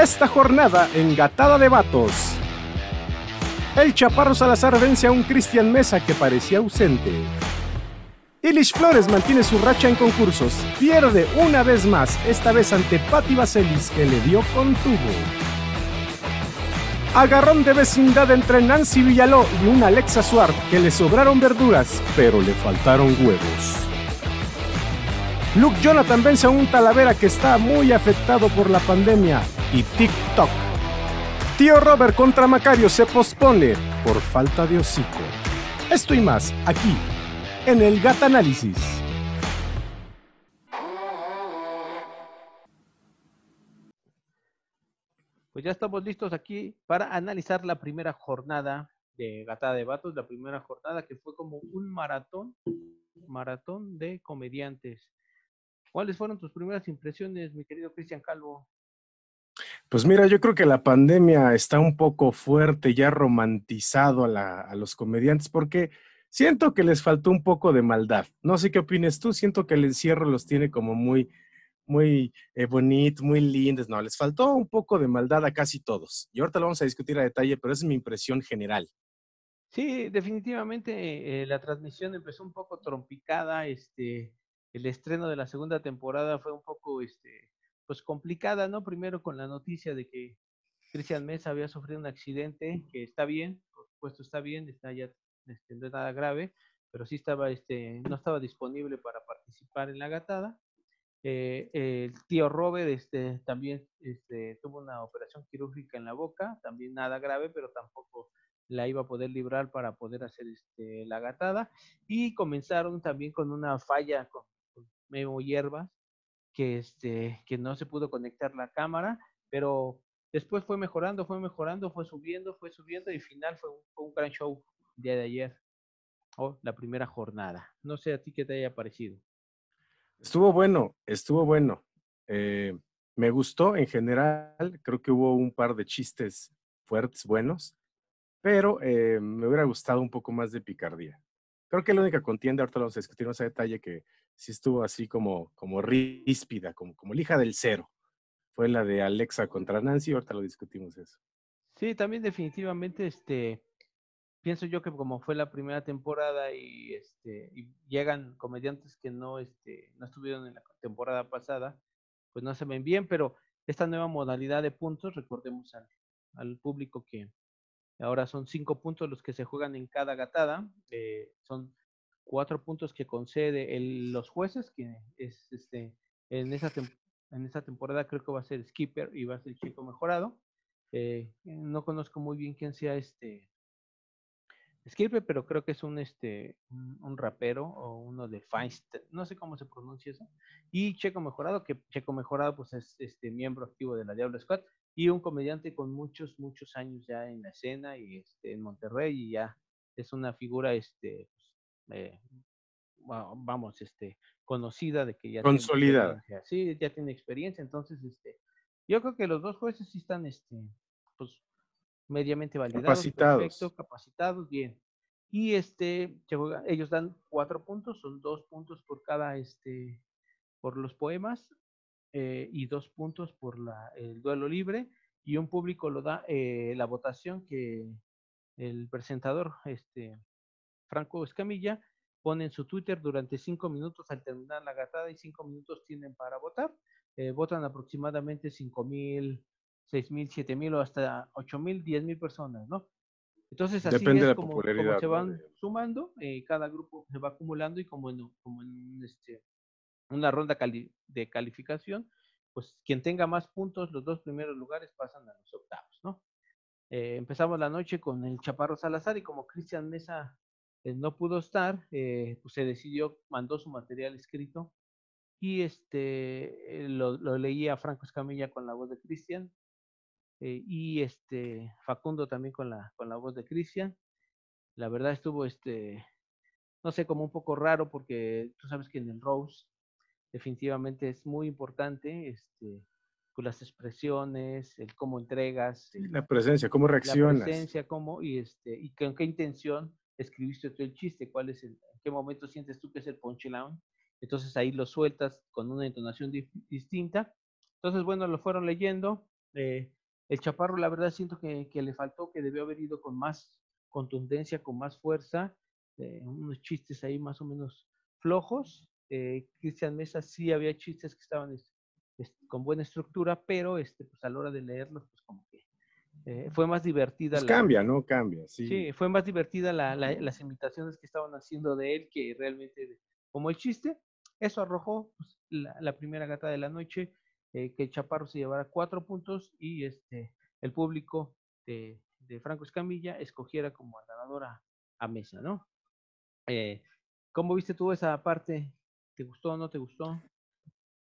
Esta jornada en Gatada de Vatos. El Chaparro Salazar vence a un Cristian Mesa que parecía ausente. Ilish Flores mantiene su racha en concursos. Pierde una vez más, esta vez ante Patti Vaselis que le dio con tubo. Agarrón de vecindad entre Nancy Villaló y una Alexa Suart que le sobraron verduras, pero le faltaron huevos. Luke Jonathan vence a un Talavera que está muy afectado por la pandemia y TikTok. Tío Robert contra Macario se pospone por falta de hocico. Esto y más aquí, en el Gata Análisis. Pues ya estamos listos aquí para analizar la primera jornada de Gata de Vatos, la primera jornada que fue como un maratón, maratón de comediantes. ¿Cuáles fueron tus primeras impresiones, mi querido Cristian Calvo? Pues mira, yo creo que la pandemia está un poco fuerte, ya romantizado a, los comediantes, porque siento que les faltó un poco de maldad. No sé qué opines tú, siento que el encierro los tiene como muy, muy eh, bonitos, muy lindos. No, les faltó un poco de maldad a casi todos. Y ahorita lo vamos a discutir a detalle, pero esa es mi impresión general. Sí, definitivamente eh, la transmisión empezó un poco trompicada, este, el estreno de la segunda temporada fue un poco, este, pues complicada, ¿no? Primero con la noticia de que Cristian Mesa había sufrido un accidente, que está bien, por supuesto está bien, está ya, este, no es nada grave, pero sí estaba, este, no estaba disponible para participar en la gatada. Eh, el tío Robert este, también este, tuvo una operación quirúrgica en la boca, también nada grave, pero tampoco la iba a poder librar para poder hacer este, la gatada. Y comenzaron también con una falla con Memo Hierbas, que, este, que no se pudo conectar la cámara, pero después fue mejorando, fue mejorando, fue subiendo, fue subiendo y final fue un, gran show el día de ayer, o la primera jornada. No sé a ti qué te haya parecido. Estuvo bueno, estuvo bueno. Eh, me gustó en general, creo que hubo un par de chistes fuertes, buenos, pero eh, me hubiera gustado un poco más de picardía. Creo que la única contienda, ahorita vamos a discutir a detalle, que sí estuvo así como, como ríspida, como, como lija del cero. Fue la de Alexa contra Nancy, ahorita lo discutimos eso. Sí, también definitivamente, este, pienso yo que como fue la primera temporada y este llegan comediantes que no este no estuvieron en la temporada pasada pues no se ven bien pero esta nueva modalidad de puntos recordemos al, al público que ahora son cinco puntos los que se juegan en cada gatada eh, son cuatro puntos que concede el, los jueces, que es este, en esa, temporada creo que va a ser Skipper y va a ser Chico Mejorado. Eh, no conozco muy bien quién sea este Skipper, pero creo que es un, este, rapero o uno de Feinstein, no sé cómo se pronuncia eso. Y Checo Mejorado, que Checo Mejorado pues es este miembro activo de la Diablo Squad y un comediante con muchos, muchos años ya en la escena y este, en Monterrey y ya es una figura este, eh, vamos, este, conocida de que ya consolidada. sí, ya tiene experiencia, entonces, este, yo creo que los dos jueces sí están, este, pues, mediamente validados, capacitados, capacitados, bien. Y este, ellos dan cuatro puntos, son dos puntos por cada, este, por los poemas eh, y dos puntos por la, el duelo libre y un público lo da eh, la votación que el presentador, este, Franco Escamilla pone en su Twitter durante cinco minutos al terminar la gatada y cinco minutos tienen para votar. Eh, votan aproximadamente cinco mil, seis mil, siete mil o hasta ocho mil, diez mil personas, ¿no? Entonces así es como, se van sumando, eh, cada grupo se va acumulando y como en, como en este, una ronda de calificación, pues quien tenga más puntos, los dos primeros lugares pasan a los octavos, ¿no? Eh, empezamos la noche con el Chaparro Salazar y como Cristian Mesa eh, no pudo estar, eh, pues se decidió, mandó su material escrito y este lo, leía Franco Escamilla con la voz de Cristian y este Facundo también con la con la voz de Cristian. La verdad estuvo este no sé, como un poco raro porque tú sabes que en el Rose definitivamente es muy importante este pues las expresiones, el cómo entregas, la presencia, cómo reaccionas. La presencia, cómo y este y con qué intención escribiste tú el chiste, cuál es el, en qué momento sientes tú que es el punchline. Entonces ahí lo sueltas con una entonación distinta. Entonces, bueno, lo fueron leyendo. Eh, el Chaparro, la verdad, siento que, que, le faltó, que debió haber ido con más contundencia, con más fuerza, eh, unos chistes ahí más o menos flojos. Eh, Cristian Mesa sí había chistes que estaban con buena estructura, pero este, pues a la hora de leerlos, pues como que eh, fue más divertida. Pues cambia, ¿no? Cambia, sí. Sí, fue más divertida la, las imitaciones que estaban haciendo de él que realmente como el chiste. Eso arrojó pues, la, primera gata de la noche, eh, que el Chaparro se llevara cuatro puntos y este el público de, Franco Escamilla escogiera como ganadora a Mesa, ¿no? Eh, ¿Cómo viste tú esa parte? ¿Te gustó o no te gustó?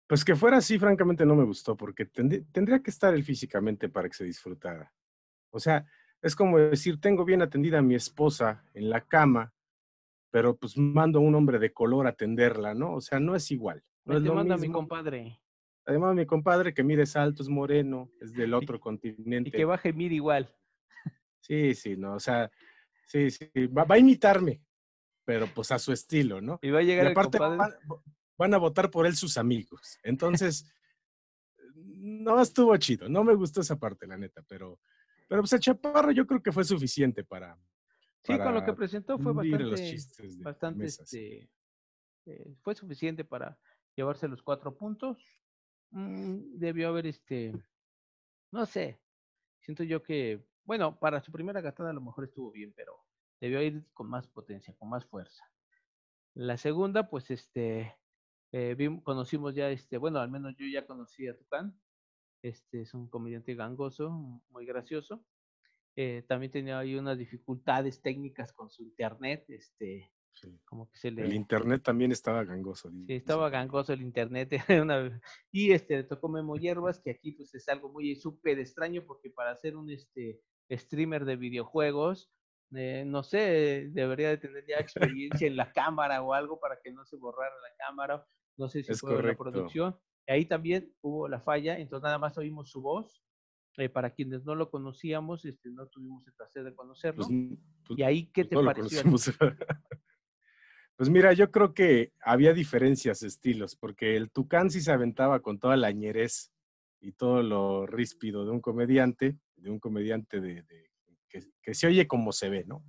Pues que fuera así, francamente no me gustó, porque tendría que estar él físicamente para que se disfrutara. O sea, es como decir, tengo bien atendida a mi esposa en la cama, pero pues mando a un hombre de color a atenderla, ¿no? O sea, no es igual. No es lo manda mi compadre. Además, mi compadre que mide alto, es moreno, es del otro continente. Y que baje mide igual. Sí, sí, no, o sea, sí, sí, va, a imitarme, pero pues a su estilo, ¿no? Y va a llegar aparte, el compadre van a votar por él sus amigos. Entonces, no estuvo chido. No me gustó esa parte, la neta, pero, pero pues el Chaparro yo creo que fue suficiente para. Sí, con lo que presentó fue bastante. bastante este, eh, fue suficiente para llevarse los cuatro puntos. Mm, debió haber este. No sé. Siento yo que. Bueno, para su primera gastada a lo mejor estuvo bien, pero debió ir con más potencia, con más fuerza. La segunda, pues este, eh, conocimos ya, este, bueno, al menos yo ya conocí a Tucán. Este es un comediante gangoso, muy gracioso. Eh, también tenía ahí unas dificultades técnicas con su internet, este, como que se le... El internet también estaba gangoso. Sí, estaba gangoso el internet. Y este, tocó Memo Hierbas, que aquí pues es algo muy súper extraño porque para hacer un este, streamer de videojuegos, eh, no sé, debería de tener ya experiencia en la cámara o algo para que no se borrara la cámara. No sé si fue la producción. Ahí también hubo la falla, entonces nada más oímos su voz. Eh, para quienes no lo conocíamos, este, no tuvimos el placer de conocerlo. Pues, pues, ¿Y ahí qué pues, te pareció? pues mira, yo creo que había diferencias de estilos, porque el Tucán sí se aventaba con toda la ñerez y todo lo ríspido de un comediante, de un comediante de, que, se oye como se ve, ¿no?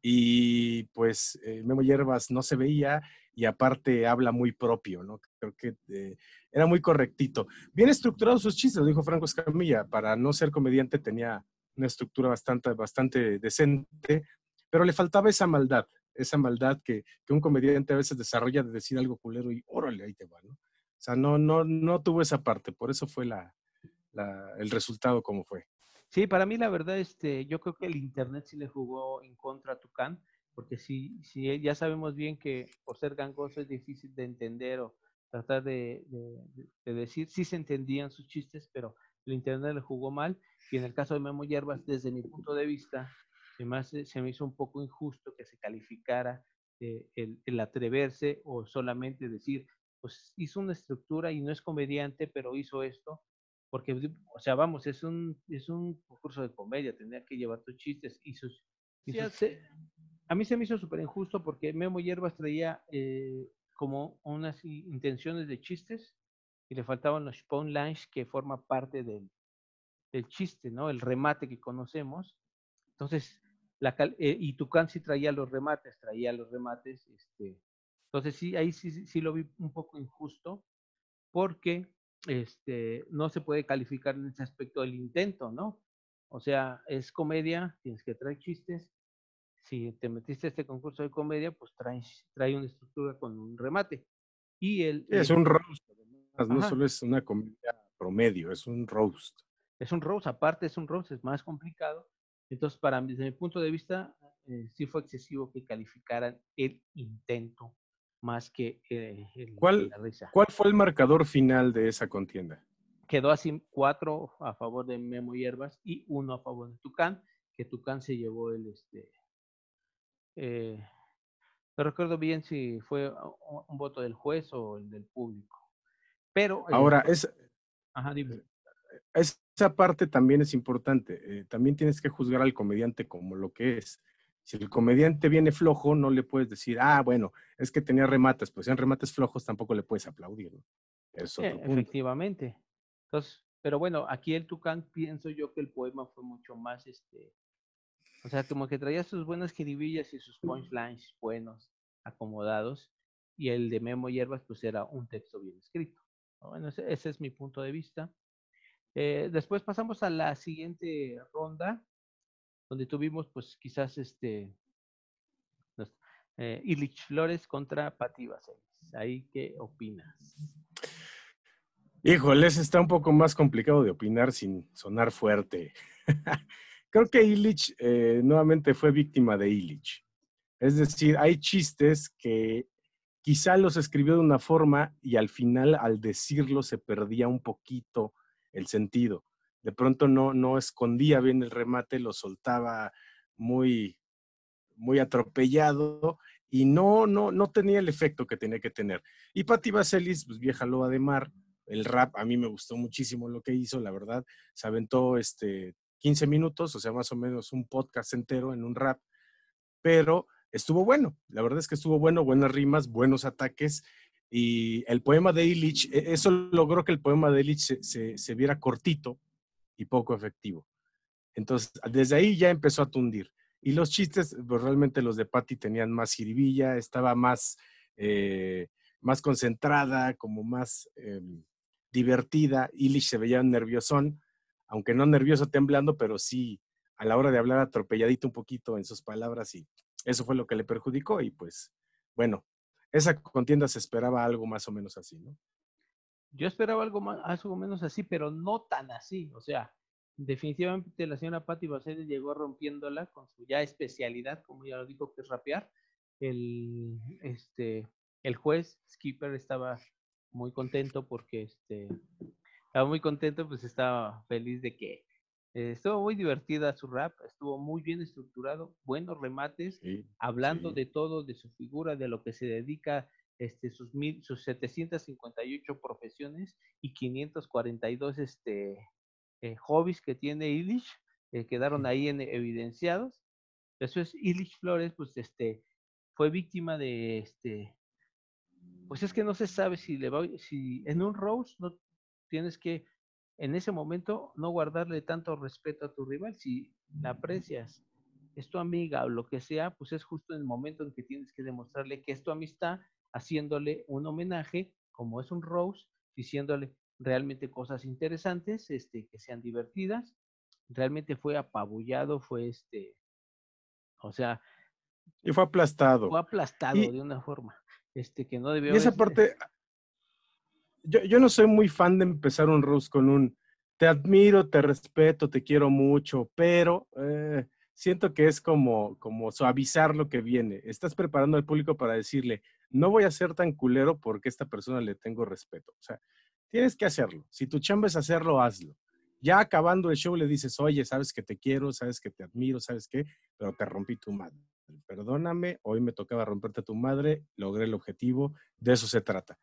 Y pues eh, Memo Hierbas no se veía y aparte habla muy propio, ¿no? Creo que eh, era muy correctito. Bien estructurados sus chistes, dijo Franco Escamilla, para no ser comediante tenía una estructura bastante, bastante decente, pero le faltaba esa maldad, esa maldad que, que un comediante a veces desarrolla de decir algo culero y órale, ahí te va, ¿no? O sea, no, no, no tuvo esa parte, por eso fue la, la, el resultado como fue. Sí, para mí la verdad, este, yo creo que el Internet sí le jugó en contra a Tucán, porque si, si ya sabemos bien que por ser gangoso es difícil de entender o tratar de, decir, sí se entendían sus chistes, pero el Internet le jugó mal, y en el caso de Memo Hierbas, desde mi punto de vista, además se me hizo un poco injusto que se calificara eh, el, el atreverse o solamente decir, pues hizo una estructura y no es comediante, pero hizo esto, porque, o sea, vamos, es un, es un concurso de comedia, tenía que llevar tus chistes y sus... a mí se me hizo súper injusto porque Memo Hierbas traía eh, como unas intenciones de chistes y le faltaban los punchlines que forma parte del, del chiste, ¿no? El remate que conocemos. Entonces, la, eh, y Tucán sí traía los remates, traía los remates, este, entonces sí, ahí sí, sí lo vi un poco injusto, porque este, no se puede calificar en ese aspecto el intento, ¿no? O sea, es comedia, tienes que traer chistes. Si te metiste a este concurso de comedia, pues trae, trae una estructura con un remate. Y el, es un roast, además, no solo es una comedia promedio, es un roast. Es un roast, aparte es un roast, es más complicado. Entonces, para desde mi punto de vista, eh, sí fue excesivo que calificaran el intento más que eh, ¿Cuál, ¿Cuál fue el marcador final de esa contienda? Quedó así cuatro a favor de Memo Hierbas y uno a favor de Tucán, que Tucán se llevó el este. Eh, no recuerdo bien si fue un voto del juez o el del público. Pero. Ahora, es, ajá, dime. esa parte también es importante. Eh, también tienes que juzgar al comediante como lo que es. Si el comediante viene flojo, no le puedes decir, ah, bueno, es que tenía remates, pues en remates flojos tampoco le puedes aplaudir. Eso. efectivamente. Entonces, pero bueno, aquí el Tucán pienso yo que el poema fue mucho más, este, o sea, como que traía sus buenas jiribillas y sus punchlines buenos, acomodados, y el de Memo Hierbas pues era un texto bien escrito. Bueno, ese, es mi punto de vista. Eh, después pasamos a la siguiente ronda, donde tuvimos pues quizás este eh, Illich Flores contra Pati Baselis. ¿Ahí qué opinas? Híjoles, está un poco más complicado de opinar sin sonar fuerte. Creo que Illich eh, nuevamente fue víctima de Illich. Es decir, hay chistes que quizá los escribió de una forma y al final al decirlo se perdía un poquito el sentido. De pronto no, no escondía bien el remate, lo soltaba muy, muy atropellado y no, no, no tenía el efecto que tenía que tener. Y Patti Vaselis, pues vieja loba de mar, el rap a mí me gustó muchísimo lo que hizo, la verdad, se aventó este 15 minutos, o sea, más o menos un podcast entero en un rap, pero estuvo bueno, la verdad es que estuvo bueno, buenas rimas, buenos ataques, y el poema de Illich, e, eso logró que el poema de Illich se, viera cortito y poco efectivo. Entonces, desde ahí ya empezó a tundir. Y los chistes, pues realmente los de Patty tenían más jiribilla, estaba más, eh, más concentrada, como más em, divertida. Illich se veía nerviosón, aunque no nervioso temblando, pero sí a la hora de hablar atropelladito un poquito en sus palabras y eso fue lo que le perjudicó y pues bueno, esa contienda se esperaba algo más o menos así, ¿no? Yo esperaba algo más, algo menos así, pero no tan así, o sea, definitivamente la señora Patti Baceles llegó rompiéndola con su ya especialidad, como ya lo dijo, que es rapear. El, este, el juez Skipper estaba muy contento porque este, estaba muy contento, pues estaba feliz de que eh, estuvo muy divertida su rap, estuvo muy bien estructurado, buenos remates, hablando de todo, de su figura, de lo que se dedica, este, sus, mil, sus 758 profesiones y 542 este, eh, hobbies que tiene Illich, eh, quedaron ahí en, evidenciados. Eso es Illich Flores, pues este, fue víctima de este, pues es que no se sabe si le va, si en un Rose no tienes que en ese momento no guardarle tanto respeto a tu rival. Si la aprecias, es tu amiga o lo que sea, pues es justo en el momento en que tienes que demostrarle que es tu amistad, haciéndole un homenaje, como es un Rose, diciéndole realmente cosas interesantes, este, que sean divertidas. Realmente fue apabullado, fue este, o sea. Y fue aplastado. Fue aplastado de una forma, este, que no debió. Y esa parte, yo, no soy muy fan de empezar un Rose con un te admiro, te respeto, te quiero mucho, pero eh, siento que es como, como suavizar lo que viene. Estás preparando al público para decirle, no voy a ser tan culero porque a esta persona le tengo respeto. O sea, tienes que hacerlo. Si tu chamba es hacerlo, hazlo. Ya acabando el show le dices, oye, sabes que te quiero, sabes que te admiro, sabes qué, pero te rompí tu madre. Perdóname, hoy me tocaba romperte tu madre, logré el objetivo, de eso se trata.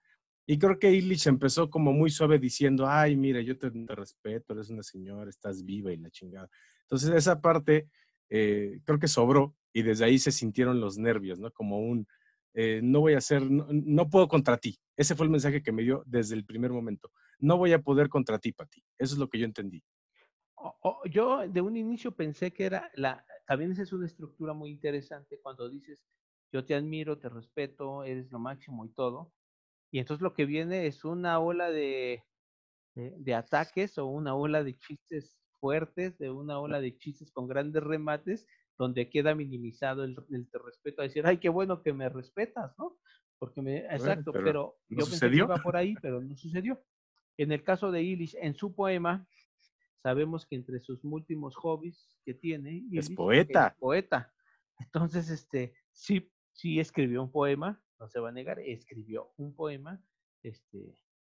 Y creo que Illich empezó como muy suave diciendo, ay, mira, yo te, respeto, eres una señora, estás viva y la chingada. Entonces esa parte eh, creo que sobró y desde ahí se sintieron los nervios, ¿no? Como un, eh, no voy a hacer, no, puedo contra ti. Ese fue el mensaje que me dio desde el primer momento. No voy a poder contra ti, Pati. Eso es lo que yo entendí. yo de un inicio pensé que era la, también esa es una estructura muy interesante cuando dices, yo te admiro, te respeto, eres lo máximo y todo y entonces lo que viene es una ola de, de, ataques o una ola de chistes fuertes, de una ola de chistes con grandes remates, donde queda minimizado el, el respeto a decir, ay, qué bueno que me respetas, ¿no? Porque me, exacto, pero, yo pensé que iba por ahí, pero no sucedió. En el caso de Illich, en su poema, sabemos que entre sus últimos hobbies que tiene, es poeta. Es poeta. Entonces, este, sí, sí escribió un poema, no se va a negar, escribió un poema, este,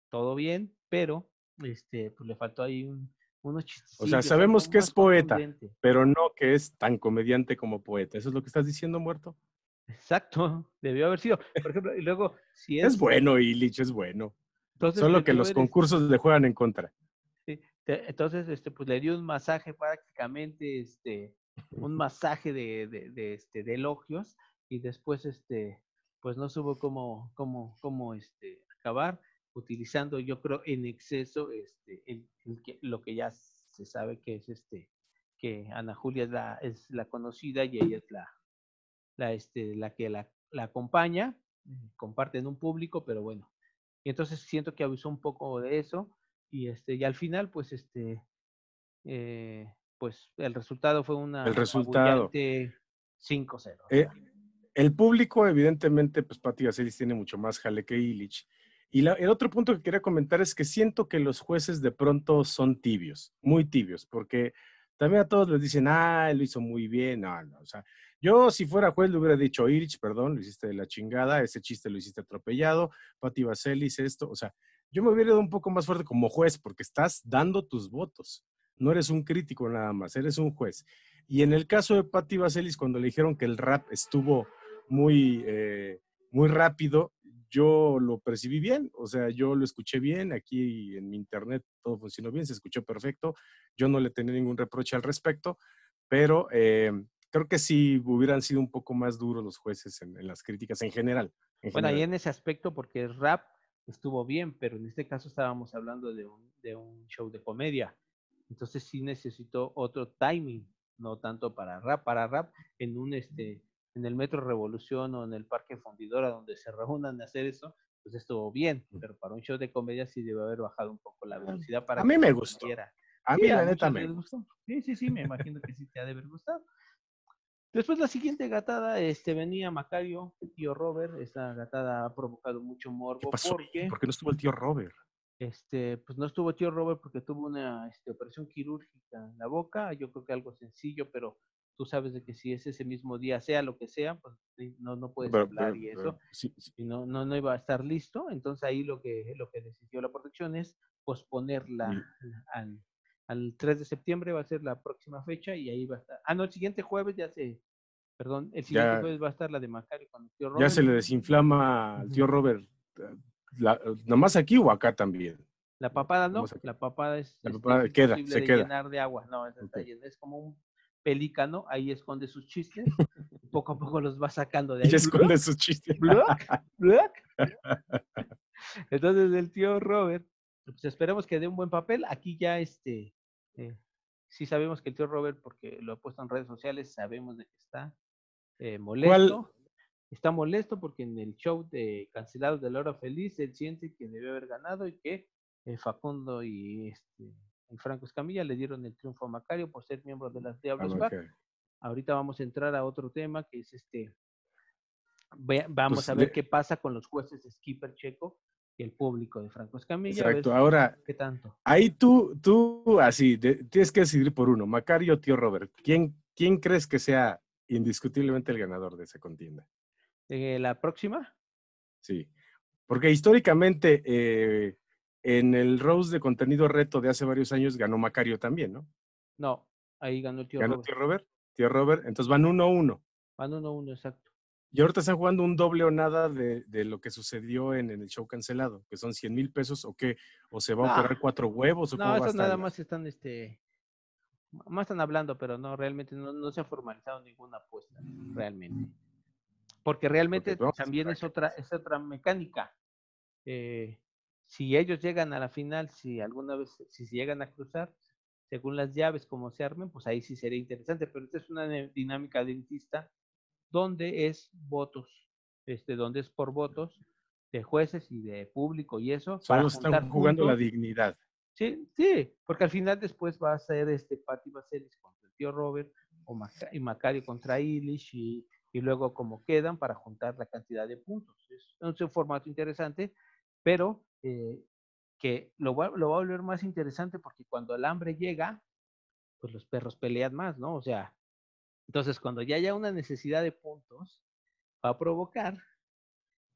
todo bien, pero este, pues le faltó ahí un, unos. O sea, sabemos que es poeta, pero no que es tan comediante como poeta. ¿Eso es lo que estás diciendo, muerto? Exacto, debió haber sido. Por ejemplo, y luego, si es. Es bueno, Illich, es bueno. Solo que los concursos le juegan en contra. Sí, entonces, este, pues le dio un masaje prácticamente, este, un masaje de, de, de, este, de elogios, y después, este, pues no supo cómo, cómo, cómo este, acabar. Utilizando, yo creo, en exceso este, el, lo que ya se sabe que es este, que Ana Julia es la, es la conocida y ella es la, la, este, la que la, la acompaña, comparten un público, pero bueno. Y entonces siento que avisó un poco de eso y este y al final pues este eh, pues el resultado fue una el resultado 5-0. Eh, el público evidentemente pues Pati Gacelis tiene mucho más jale que Illich. Y el otro punto que quería comentar es que siento que los jueces de pronto son tibios, muy tibios, porque también a todos les dicen, ah, lo hizo muy bien. No, no, o sea, yo si fuera juez le hubiera dicho, Irich, perdón, lo hiciste de la chingada, ese chiste lo hiciste atropellado, Pati Vaselis, esto, o sea, yo me hubiera ido un poco más fuerte como juez porque estás dando tus votos. No eres un crítico nada más, eres un juez. Y en el caso de Patti Vaselis, cuando le dijeron que el rap estuvo muy, eh, muy rápido, yo lo percibí bien, o sea, yo lo escuché bien, aquí en mi internet todo funcionó bien, se escuchó perfecto, yo no le tenía ningún reproche al respecto, pero eh, creo que sí hubieran sido un poco más duros los jueces en, las críticas en general. bueno, ahí en ese aspecto, porque el rap estuvo bien, pero en este caso estábamos hablando de un, de un show de comedia. Entonces sí necesitó otro timing, no tanto para rap. Para rap, en un este, en el Metro Revolución o en el Parque Fundidora, donde se reúnan a hacer eso, pues estuvo bien. Pero para un show de comedia sí debe haber bajado un poco la velocidad para A mí me gustó. A mí la neta me gustó. Sí, sí, sí, me imagino que sí te ha de haber gustado. Después la siguiente gatada, este, venía Macario, tío Robert. Esa gatada ha provocado mucho morbo. ¿Qué pasó? Porque, ¿Por qué no estuvo el tío Robert? Este, pues no estuvo tío Robert porque tuvo una este, operación quirúrgica en la boca. Yo creo que algo sencillo, pero tú sabes de que si es ese mismo día, sea lo que sea, pues no, no puedes hablar y eso. Y no, no, no iba a estar listo. Entonces ahí lo que, lo que decidió la protección es posponerla al, al 3 de septiembre va a ser la próxima fecha y ahí va a estar. Ah, no, el siguiente jueves ya se, perdón, el siguiente jueves va a estar la de Macario con el tío Robert. Ya se le desinflama al tío Robert, eh, la, nomás aquí o acá también. La papada no, la papada es, la papada queda, se de queda. llenar de agua, no, es como un pelícano, ahí esconde sus chistes, poco a poco los va sacando de ahí. Y esconde sus chistes. Entonces el tío Robert, pues esperemos que dé un buen papel. Aquí ya este, eh, sí sabemos que el tío Robert, porque lo ha puesto en redes sociales, sabemos de que está eh, molesto. Está molesto porque en el show de Cancelados de la Hora Feliz él siente que debió haber ganado y que eh, Facundo y, este, Franco Escamilla le dieron el triunfo a Macario por ser miembro de las Diablos ah, Ahorita vamos a entrar a otro tema que es este. vamos pues a ver qué pasa con los jueces de Skipper Checo el público de Franco Escamilla. Exacto, ahora, ¿qué tanto? Ahí tú, tú así, tienes que decidir por uno, Macario o tío Robert. ¿Quién, ¿Quién crees que sea indiscutiblemente el ganador de esa contienda? Eh, ¿La próxima? Sí, porque históricamente eh, en el Rose de contenido reto de hace varios años ganó Macario también, ¿no? No, ahí ganó el tío ¿Ganó tío Robert? Tío Robert, entonces van 1-1. Van 1-1, exacto. Y ahorita están jugando un doble o nada de, lo que sucedió en, el show cancelado, que son 100 mil pesos o qué, o se va a operar cuatro huevos o no, cómo va nada más están, este, más están hablando, pero no, realmente no, se ha formalizado ninguna apuesta, realmente. Porque realmente también es otra, es otra mecánica. Eh, si ellos llegan a la final, si alguna vez, si se llegan a cruzar, según las llaves como se armen, pues ahí sí sería interesante, pero esta es una dinámica dentista donde es votos, este, donde es por votos de jueces y de público y eso. Solo están jugando la dignidad. Sí, sí, porque al final después va a ser este Patti Vaselis contra el tío Robert o y Macario contra Ilish y, y, luego como quedan para juntar la cantidad de puntos. Es, un formato interesante, pero eh, que lo va, lo va a volver más interesante porque cuando el hambre llega, pues los perros pelean más, ¿no? O sea, entonces, cuando ya haya una necesidad de puntos, va a provocar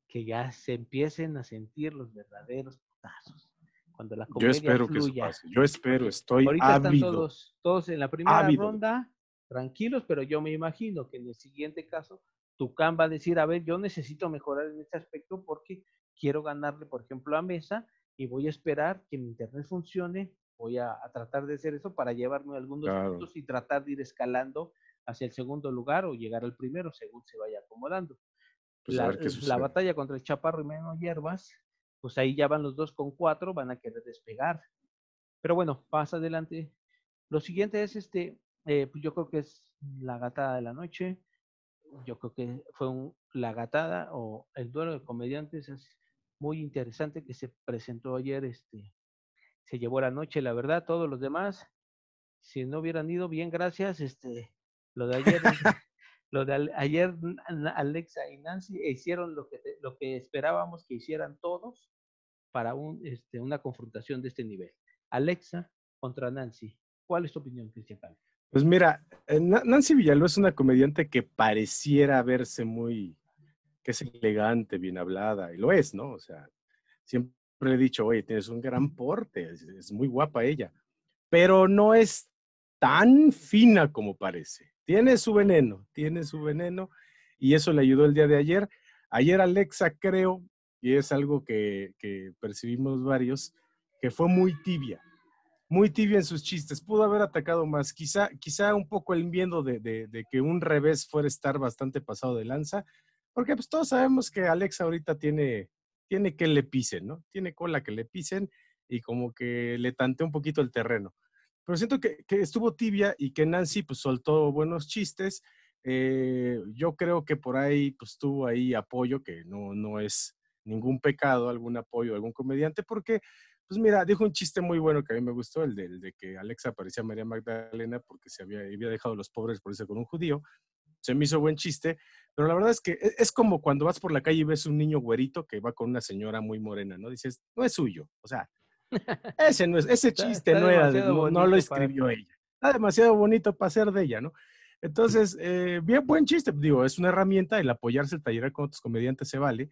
que ya se empiecen a sentir los verdaderos putazos. Cuando la Yo espero que eso pase. Yo espero, estoy Ahorita están todos, todos en la primera ronda tranquilos, pero yo me imagino que en el siguiente caso, Tucán va a decir, a ver, yo necesito mejorar en este aspecto porque quiero ganarle, por ejemplo, a Mesa y voy a esperar que mi internet funcione, voy a, tratar de hacer eso para llevarme algunos puntos y tratar de ir escalando hacia el segundo lugar o llegar al primero según se vaya acomodando. Pues la, batalla contra el Chaparro y Menos Hierbas pues ahí ya van los dos con cuatro, van a querer despegar. Pero bueno, pasa adelante. Lo siguiente es este, eh, pues yo creo que es la gatada de la noche. Yo creo que fue un, la gatada o el duelo de comediantes es muy interesante que se presentó ayer. Este, se llevó la noche, la verdad, todos los demás, si no hubieran ido, bien, gracias. Este, lo de ayer, lo de ayer Alexa y Nancy hicieron lo que, lo que esperábamos que hicieran todos para un, este, una confrontación de este nivel. Alexa contra Nancy. ¿Cuál es tu opinión, Cristian Pues mira, eh, Nancy Villalobos es una comediante que pareciera verse muy, que es elegante, bien hablada, y lo es, ¿no? O sea, siempre he dicho, oye, tienes un gran porte, es, muy guapa ella, pero no es tan fina como parece. Tiene su veneno, tiene su veneno, y eso le ayudó el día de ayer. Ayer Alexa, creo, y es algo que, percibimos varios, que fue muy tibia, muy tibia en sus chistes. Pudo haber atacado más. Quizá, quizá un poco el miedo de, que un revés fuera estar bastante pasado de lanza, porque pues todos sabemos que Alexa ahorita tiene, tiene que le pisen, ¿no? Tiene cola que le pisen y como que le tanteó un poquito el terreno. Pero siento que, que estuvo tibia y que Nancy pues soltó buenos chistes. Eh, yo creo que por ahí pues tuvo ahí apoyo, que no, no es ningún pecado, algún apoyo, algún comediante, porque pues mira, dijo un chiste muy bueno que a mí me gustó, el de, que Alexa parecía María Magdalena porque se había, había dejado los pobres por irse con un judío. Se me hizo buen chiste, pero la verdad es que e, es como cuando vas por la calle y ves un niño güerito que va con una señora muy morena, ¿no? Dices, no es suyo. O sea, ese, no es, ese chiste no, era, no, lo escribió ella. Está demasiado bonito para ser de ella, ¿no? Entonces, eh, bien, buen chiste. Digo, es una herramienta, el apoyarse el taller con otros comediantes se vale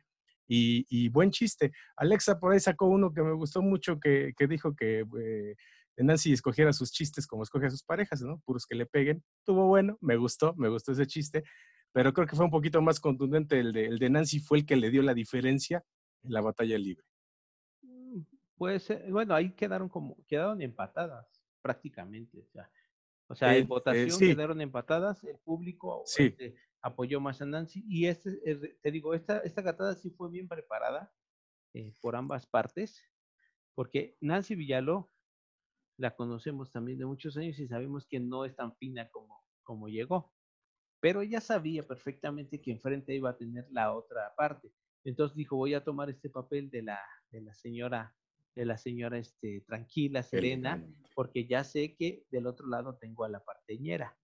y, buen chiste. Alexa por ahí sacó uno que me gustó mucho, que, dijo que eh, Nancy escogiera sus chistes como escoge a sus parejas, ¿no? Puros que le peguen. Tuvo bueno, me gustó, me gustó ese chiste, pero creo que fue un poquito más contundente el de, el de Nancy, fue el que le dio la diferencia en la batalla libre. Puede ser, bueno, ahí quedaron como, quedaron empatadas prácticamente, o sea, o sea, en eh, votación quedaron empatadas, el público sí. Este, apoyó más a Nancy. Y este, te digo, esta, esta gatada sí fue bien preparada eh, por ambas partes, porque Nancy Villaló la conocemos también de muchos años y sabemos que no es tan fina como, como llegó. Pero ella sabía perfectamente que enfrente iba a tener la otra parte. Entonces dijo, voy a tomar este papel de la, de la señora, de la señora este, tranquila, serena, porque ya sé que del otro lado tengo a la parteñera.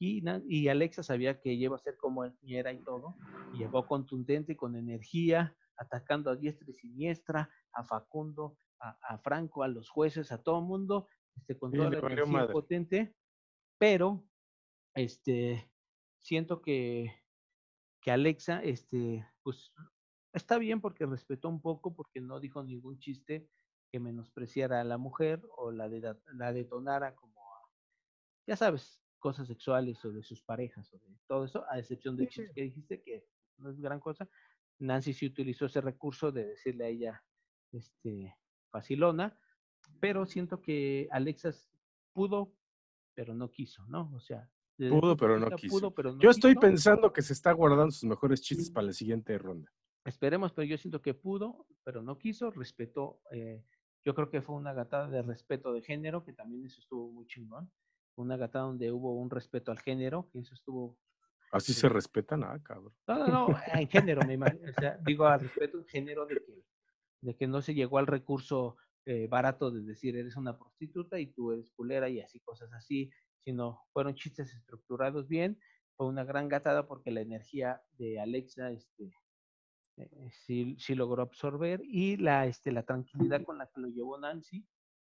Y, Alexa sabía que iba a ser como era y todo, y llegó contundente, con energía, atacando a diestra y siniestra, a Facundo, a, Franco, a los jueces, a todo el mundo, este, con toda la energía potente, pero este, siento que, que Alexa, este, pues está bien porque respetó un poco, porque no dijo ningún chiste que menospreciara a la mujer o la, de, la detonara como, ya sabes, cosas sexuales o de sus parejas o de todo eso, a excepción de chistes que dijiste, que no es gran cosa. Nancy sí utilizó ese recurso de decirle a ella, este, facilona, pero siento que Alexas pudo, pero no quiso, ¿no? O sea, pudo, pero no quiso. yo estoy pensando que se está guardando sus mejores chistes para la siguiente ronda. Esperemos, pero yo siento que pudo, pero no quiso, respetó. Eh, yo creo que fue una gatada de respeto de género, que también eso estuvo muy chingón una gata donde hubo un respeto al género, que eso estuvo... Así se respeta nada, cabrón. No, no, no, en género, me imagino. O sea, digo al respeto en género de que, de que no se llegó al recurso eh, barato de decir eres una prostituta y tú eres culera y así, cosas así, sino fueron chistes estructurados bien. Fue una gran gatada porque la energía de Alexa este, eh, sí, sí, logró absorber y la, este, la tranquilidad con la que lo llevó Nancy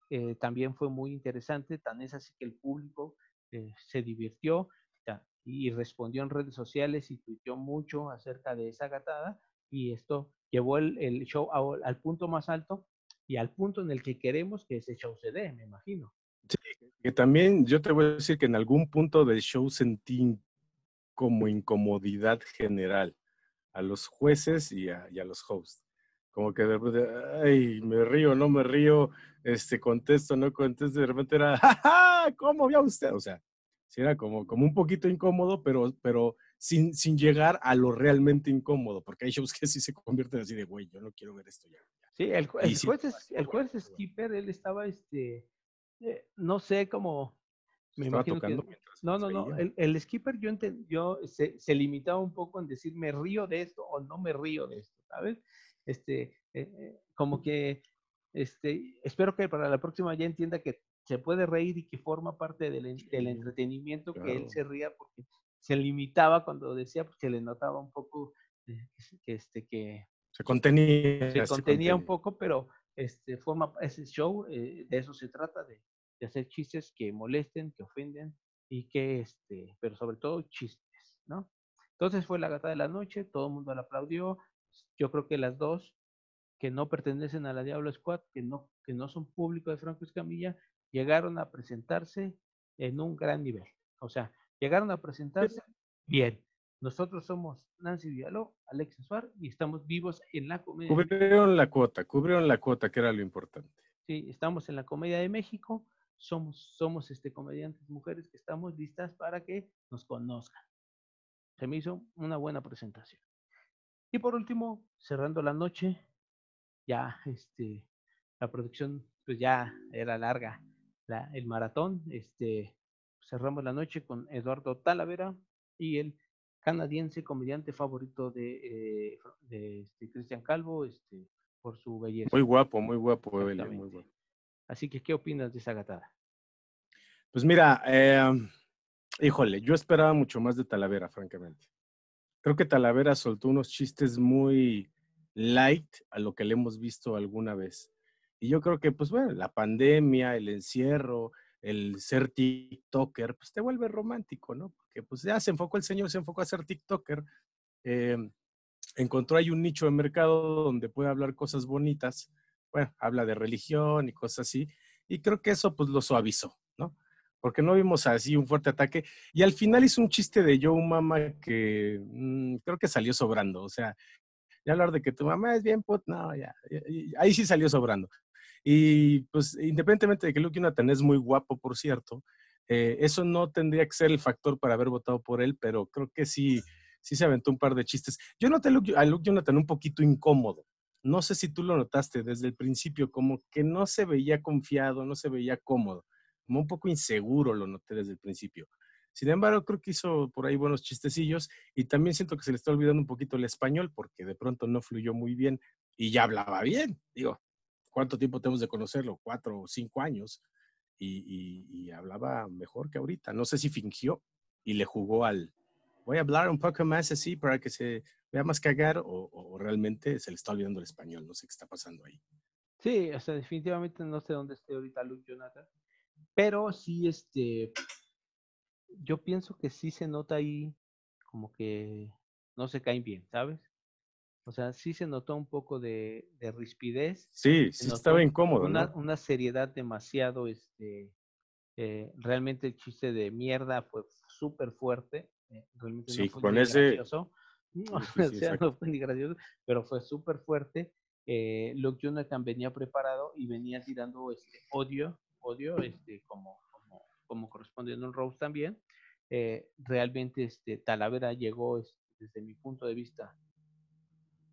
eh, también fue muy interesante, tan es así que el público eh, se divirtió y respondió en redes sociales y tuiteó mucho acerca de esa gatada y esto llevó el, show al punto más alto y al punto en el que queremos que ese show se dé, me imagino. Sí, que también yo te voy a decir que en algún punto del show sentí como incomodidad general a los jueces y a, y a los hosts como que de repente, ay, me río, no me río, este, contesto, no contesto, de repente era, ¡ja, ¿Cómo vio usted? O sea, sí era como, como un poquito incómodo, pero, pero sin, sin llegar a lo realmente incómodo, porque hay shows que sí se convierten así de, güey, yo no quiero ver esto ya, Sí, el, juez, es, el juez Skipper, él estaba, este, eh, no sé cómo, me imagino que, no, no, no, el, el, skipper yo, yo se, se, limitaba un poco en decir me río de esto o no me río de esto, ¿sabes? Este, eh, eh, como que, este, espero que para la próxima ya entienda que se puede reír y que forma parte del, del entretenimiento, que él se ría porque se limitaba cuando decía, porque le notaba un poco que, este, que se contenía. Se contenía un poco, pero este, forma ese show, eh, de eso se trata, de, de, hacer chistes que molesten, que ofenden y que, este, pero sobre todo chistes, ¿no? Entonces fue la gata de la noche, todo el mundo la aplaudió. Yo creo que las dos que no pertenecen a la Diablo Squad, que no, que no son público de Franco Escamilla, llegaron a presentarse en un gran nivel. O sea, llegaron a presentarse bien. Nosotros somos Nancy Diallo, Alex Suárez y estamos vivos en la comedia. Cubrieron la cuota, cubrieron la cuota, que era lo importante. Sí, estamos en la comedia de México, somos, somos este, comediantes mujeres que estamos listas para que nos conozcan. Se me hizo una buena presentación. Y por último, cerrando la noche, ya este, la producción pues ya era larga, la, el maratón, este, cerramos la noche con Eduardo Talavera y el canadiense, comediante favorito de, eh, de este, Cristian Calvo, este, por su belleza. Muy guapo, muy guapo, muy guapo. Así que, ¿qué opinas de esa gatada? Pues mira, eh, híjole, yo esperaba mucho más de Talavera, francamente. Creo que Talavera soltó unos chistes muy light a lo que le hemos visto alguna vez. Y yo creo que, pues bueno, la pandemia, el encierro, el ser TikToker, pues te vuelve romántico, ¿no? Porque pues ya se enfocó el señor, se enfocó a ser TikToker, em, encontró ahí un nicho de mercado donde puede hablar cosas bonitas, bueno, habla de religión y cosas así, y creo que eso pues lo suavizó, ¿no? Porque no vimos así un fuerte ataque, y al final hizo un chiste de Joe Mama que mm, creo que salió sobrando, o sea, ya hablar de que tu mamá es bien put, no, ya, ahí sí salió sobrando. Y pues independientemente de que Luke Jonathan es muy guapo, por cierto, eh, eso no tendría que ser el factor para haber votado por él, pero creo que sí, sí se aventó un par de chistes. Yo noté a Luke, Jonathan un poquito incómodo. No sé si tú lo notaste desde el principio, como que no se veía confiado, no se veía cómodo, como un poco inseguro lo noté desde el principio. Sin embargo, creo que hizo por ahí buenos chistecillos y también siento que se le está olvidando un poquito el español porque de pronto no fluyó muy bien y ya hablaba bien. Digo, ¿cuánto tiempo tenemos de conocerlo? Cuatro o cinco años. Y, hablaba mejor que ahorita. No sé si fingió y le jugó al, voy a hablar un poco más así para que se vea más cagar o, realmente se le está olvidando el español. No sé qué está pasando ahí. Sí, o sea, definitivamente no sé dónde esté ahorita Luke Jonathan, pero sí, este, yo pienso que sí se nota ahí como que no se caen bien, ¿sabes? O sea, sí se notó un poco de, de rispidez. Sí, sí estaba incómodo. Una, una seriedad demasiado, este, eh, realmente el chiste de mierda fue súper fuerte. Eh, realmente sí, no fue con ese... gracioso. No, o sea, no fue ni gracioso, pero fue súper fuerte. Eh, Luke Jonathan venía preparado y venía tirando este odio, odio, este, como, como, como corresponde en un Rose también. Eh, realmente este, Talavera llegó, este, desde mi punto de vista,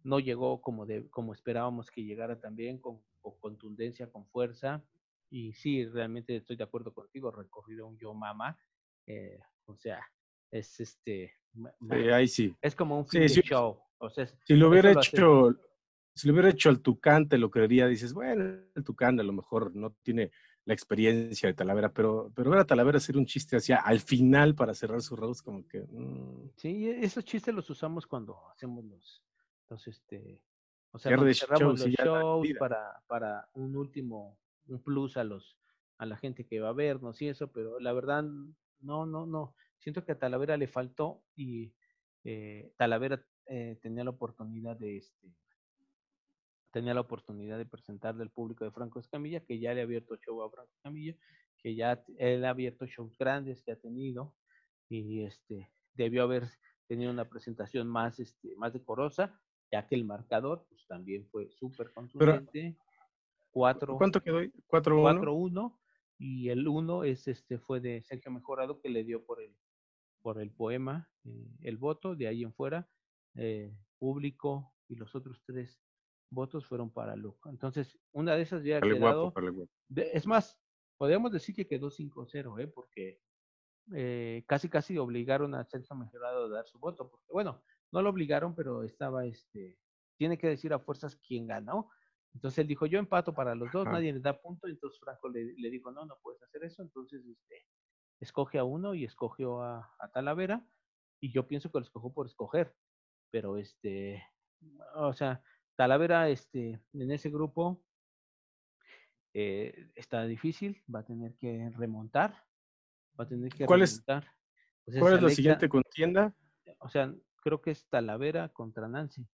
no llegó como, de, como esperábamos que llegara también, con, contundencia, con fuerza. Y sí, realmente estoy de acuerdo contigo, recorrido un yo mamá. Eh, o sea, es este. ahí sí. Es como un film show. O sea, si lo hubiera hecho, si lo hubiera hecho el Tucán, te lo creería. Dices, bueno, el Tucán a lo mejor no tiene la experiencia de Talavera, pero, pero ver a Talavera hacer un chiste hacia al final para cerrar su roast, como que. Mm. Sí, esos chistes los usamos cuando hacemos los, entonces, este, o sea, cerramos los shows para, para un último, un plus a los, a la gente que va a vernos y eso, pero la verdad, no, no, no. Siento que a Talavera le faltó y eh, Talavera eh, tenía la oportunidad de este tenía la oportunidad de presentarle al público de Franco Escamilla, que ya le ha abierto show a Franco Escamilla, que ya él ha abierto shows grandes que ha tenido y este debió haber tenido una presentación más este más decorosa ya que el marcador pues también fue súper contundente. Cuatro, ¿Cuánto quedó? 4-1. y el 1 es este fue de Sergio Mejorado que le dio por el por el poema eh, el voto de ahí en fuera eh, público y los otros tres votos fueron para Luke. Entonces, una de esas ya ha quedado. guapo, dale guapo. de- es más, podríamos decir que quedó 5-0, ¿eh? Porque eh, casi casi obligaron a Celso Mejorado a dar su voto. Porque, bueno, no lo obligaron, pero estaba este. Tiene que decir a fuerzas quién ganó. Entonces él dijo, yo empato para los dos, Ajá. nadie les da punto. Entonces Franco le, le dijo, no, no puedes hacer eso. Entonces, este, escoge a uno y escogió a, a Talavera. Y yo pienso que lo escogió por escoger. Pero este, o sea, Talavera, este, en ese grupo eh, está difícil, va a tener que remontar, va a tener que ¿Cuál es-. Pues ¿Cuál es la siguiente contienda? O sea, creo que es Talavera contra Nancy.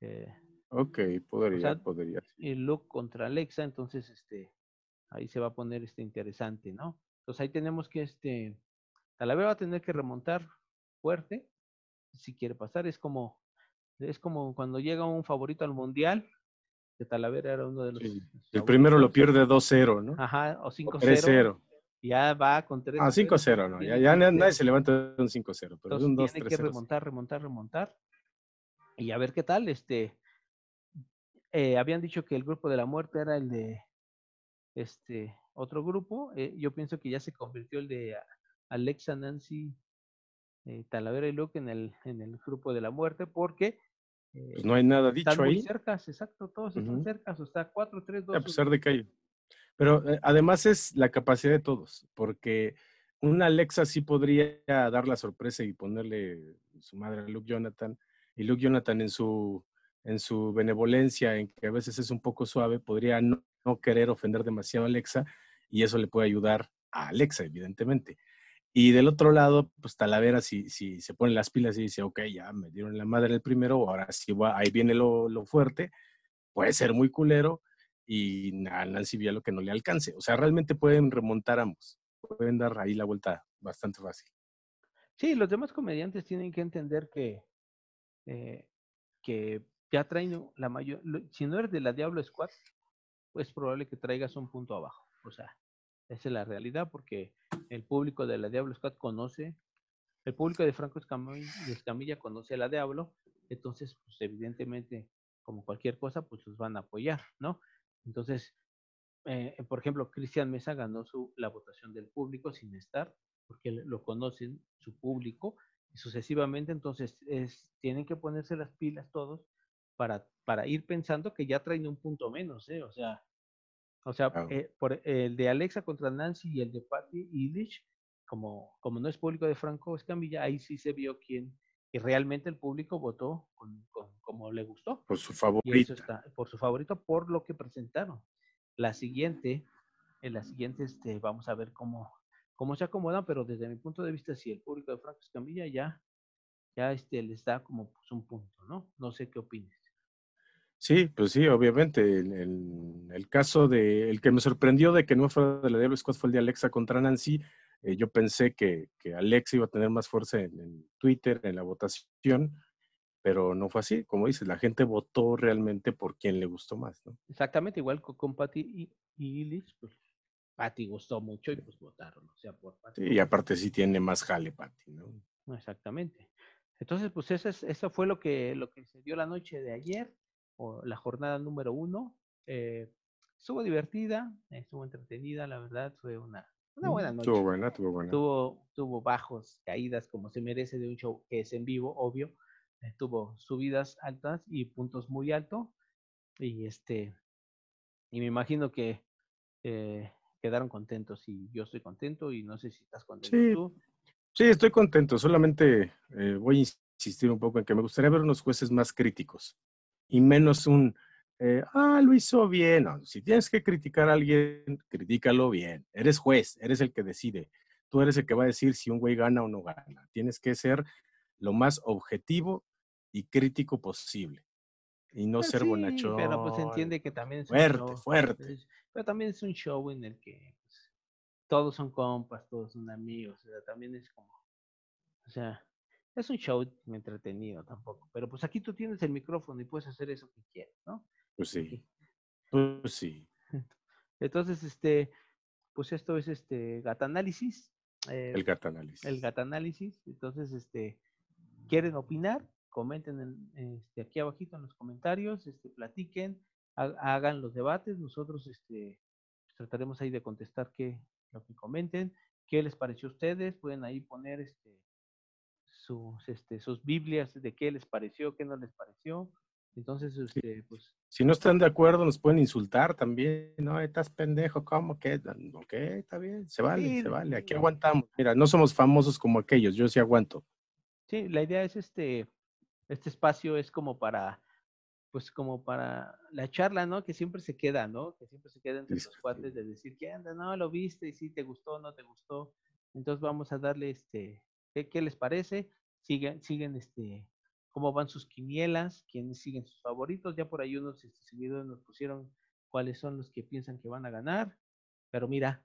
eh, Ok, podría, sea, podría. y Luke contra Alexa, entonces este ahí se va a poner este interesante, ¿no? Entonces ahí tenemos que este Talavera va a tener que remontar fuerte si quiere pasar, es como es como cuando llega un favorito al mundial, que Talavera era uno de los Sí, El primero lo pierde 2-0, ¿no? Ajá, o O 5-0. 3-0. Ya va con 3 Ah, 5-0, no. Ya, ya nadie se levanta de un 5-0, pero Entonces un 2 tiene que 3-0. sí. remontar, remontar, remontar. Y a ver qué tal. Este, eh, habían dicho que el grupo de la muerte era el de este otro grupo. eh, yo pienso que ya se convirtió el de a- Alexa, Nancy, eh, Talavera y Luke en el, en el grupo de la muerte, porque eh, Pues no hay nada dicho están muy ahí, cercas, exacto, todos están Ujú. cercas, o está 4, 3, 2. a pesar de que hay. Pero eh, además es la capacidad de todos, porque una Alexa sí podría dar la sorpresa y ponerle su madre a Luke Jonathan, y Luke Jonathan en su, en su benevolencia, en que a veces es un poco suave, podría no, querer ofender demasiado a Alexa, y eso le puede ayudar a Alexa, evidentemente. Y del otro lado, pues Talavera, si, si se pone las pilas y dice, ok, ya me dieron la madre el primero, ahora sí va, ahí viene lo, lo fuerte, puede ser muy culero y Nancy Vía lo que no le alcance. O sea, realmente pueden remontar ambos, pueden dar ahí la vuelta bastante fácil. Sí, los demás comediantes tienen que entender que, eh, que ya traen la mayor, si no eres de la Diablo Squad, pues es probable que traigas un punto abajo. O sea, esa es la realidad porque el público de la Diablo Squad conoce, el público de Franco Escamilla, Escamilla conoce a la Diablo, entonces, pues evidentemente, como cualquier cosa, pues los van a apoyar, ¿no? Entonces, eh, por ejemplo, Cristian Mesa ganó su, la votación del público sin estar, porque lo conocen su público, y sucesivamente, entonces, es, tienen que ponerse las pilas todos para, para ir pensando que ya traen un punto menos, ¿eh? O sea, o sea, Claro. eh, por el de Alexa contra Nancy y el de Patty Illich, como, como no es público de Franco Escamilla, ahí sí se vio quién, y realmente el público votó con, con- como le gustó. Por su favorito. por su favorito, por lo que presentaron. La siguiente, en la siguiente, este, vamos a ver cómo, cómo se acomodan, pero desde mi punto de vista, si el público de Franco Escamilla ya, ya este, les da como pues, un punto, ¿no? No sé qué opines. Sí, pues sí, obviamente. En el, el caso de, el que me sorprendió de que no fuera de la Diablo Squad fue el de Alexa contra Nancy. Eh, yo pensé que, que Alexa iba a tener más fuerza en, en Twitter, en la votación, pero no fue así. Como dices, la gente votó realmente por quien le gustó más, ¿no? Exactamente, igual con, con Patty y, y pues Patty gustó mucho y pues votaron, o sea, por Patty. Sí, y aparte sí tiene más jale, Pati, ¿no? Exactamente. Entonces, pues eso, es, eso fue lo que, lo que se dio la noche de ayer, o la jornada número uno. Eh, estuvo divertida, estuvo entretenida, la verdad, fue una, una buena noche. Estuvo buena, estuvo buena. Tuvo, tuvo bajos, caídas, como se merece de un show que es en vivo, obvio. Tuvo subidas altas y puntos muy altos. Y este, y me imagino que eh, quedaron contentos y yo estoy contento y no sé si estás contento Sí. tú. Sí, estoy contento. Solamente eh, voy a insistir un poco en que me gustaría ver unos jueces más críticos y menos un, eh, ah, lo hizo bien. No, si tienes que criticar a alguien, critícalo bien. Eres juez, eres el que decide. Tú eres el que va a decir si un güey gana o no gana. Tienes que ser lo más objetivo y crítico posible y no Pues ser bonachón. Pero pues entiende que también es un Fuerte, show, fuerte. pero también es un show en el que pues, todos son compas, todos son amigos, o sea, también es como, o sea, es un show entretenido tampoco, pero pues aquí tú tienes el micrófono y puedes hacer eso que quieras, ¿no? Pues sí, pues sí. Entonces, este, pues esto es este Gata Análisis. eh, El gata análisis. el Gata Análisis. Entonces, este, ¿quieren opinar? comenten este, aquí abajito en los comentarios, este, platiquen, hagan los debates, nosotros este, pues, trataremos ahí de contestar qué, lo que comenten, qué les pareció a ustedes, pueden ahí poner este, sus, este, sus Biblias de qué les pareció, qué no les pareció. Entonces, este, pues... Si no están de acuerdo, nos pueden insultar también, ¿no? Estás pendejo, ¿cómo que? Ok, está bien, se vale, se vale, aquí aguantamos. Mira, no somos famosos como aquellos, yo sí aguanto. Sí, la idea es este, este espacio es como para, pues como para la charla, ¿no? Que siempre se queda, ¿no? Que siempre se queda entre los cuates de decir, ¿qué anda? No, lo viste y si te gustó, no te gustó. Entonces vamos a darle este, ¿qué, les parece? Siguen, siguen este, cómo van sus quinielas, quiénes siguen sus favoritos. Ya por ahí unos este, seguidores nos pusieron cuáles son los que piensan que van a ganar. Pero mira,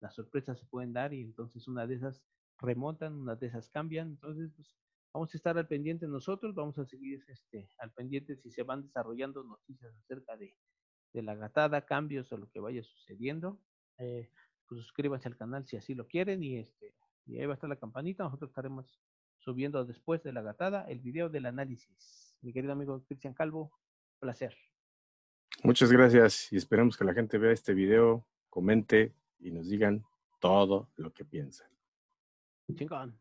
las sorpresas se pueden dar y entonces una de esas remontan, una de esas cambian. Entonces, pues, Vamos a estar al pendiente nosotros, vamos a seguir este, al pendiente si se van desarrollando noticias acerca de, la gatada, cambios o lo que vaya sucediendo. Eh, pues suscríbanse al canal si así lo quieren y, este, y ahí va a estar la campanita. Nosotros estaremos subiendo después de la gatada el video del análisis. Mi querido amigo Cristian Calvo, placer. Muchas gracias y esperemos que la gente vea este video, comente y nos digan todo lo que piensan. Chingón.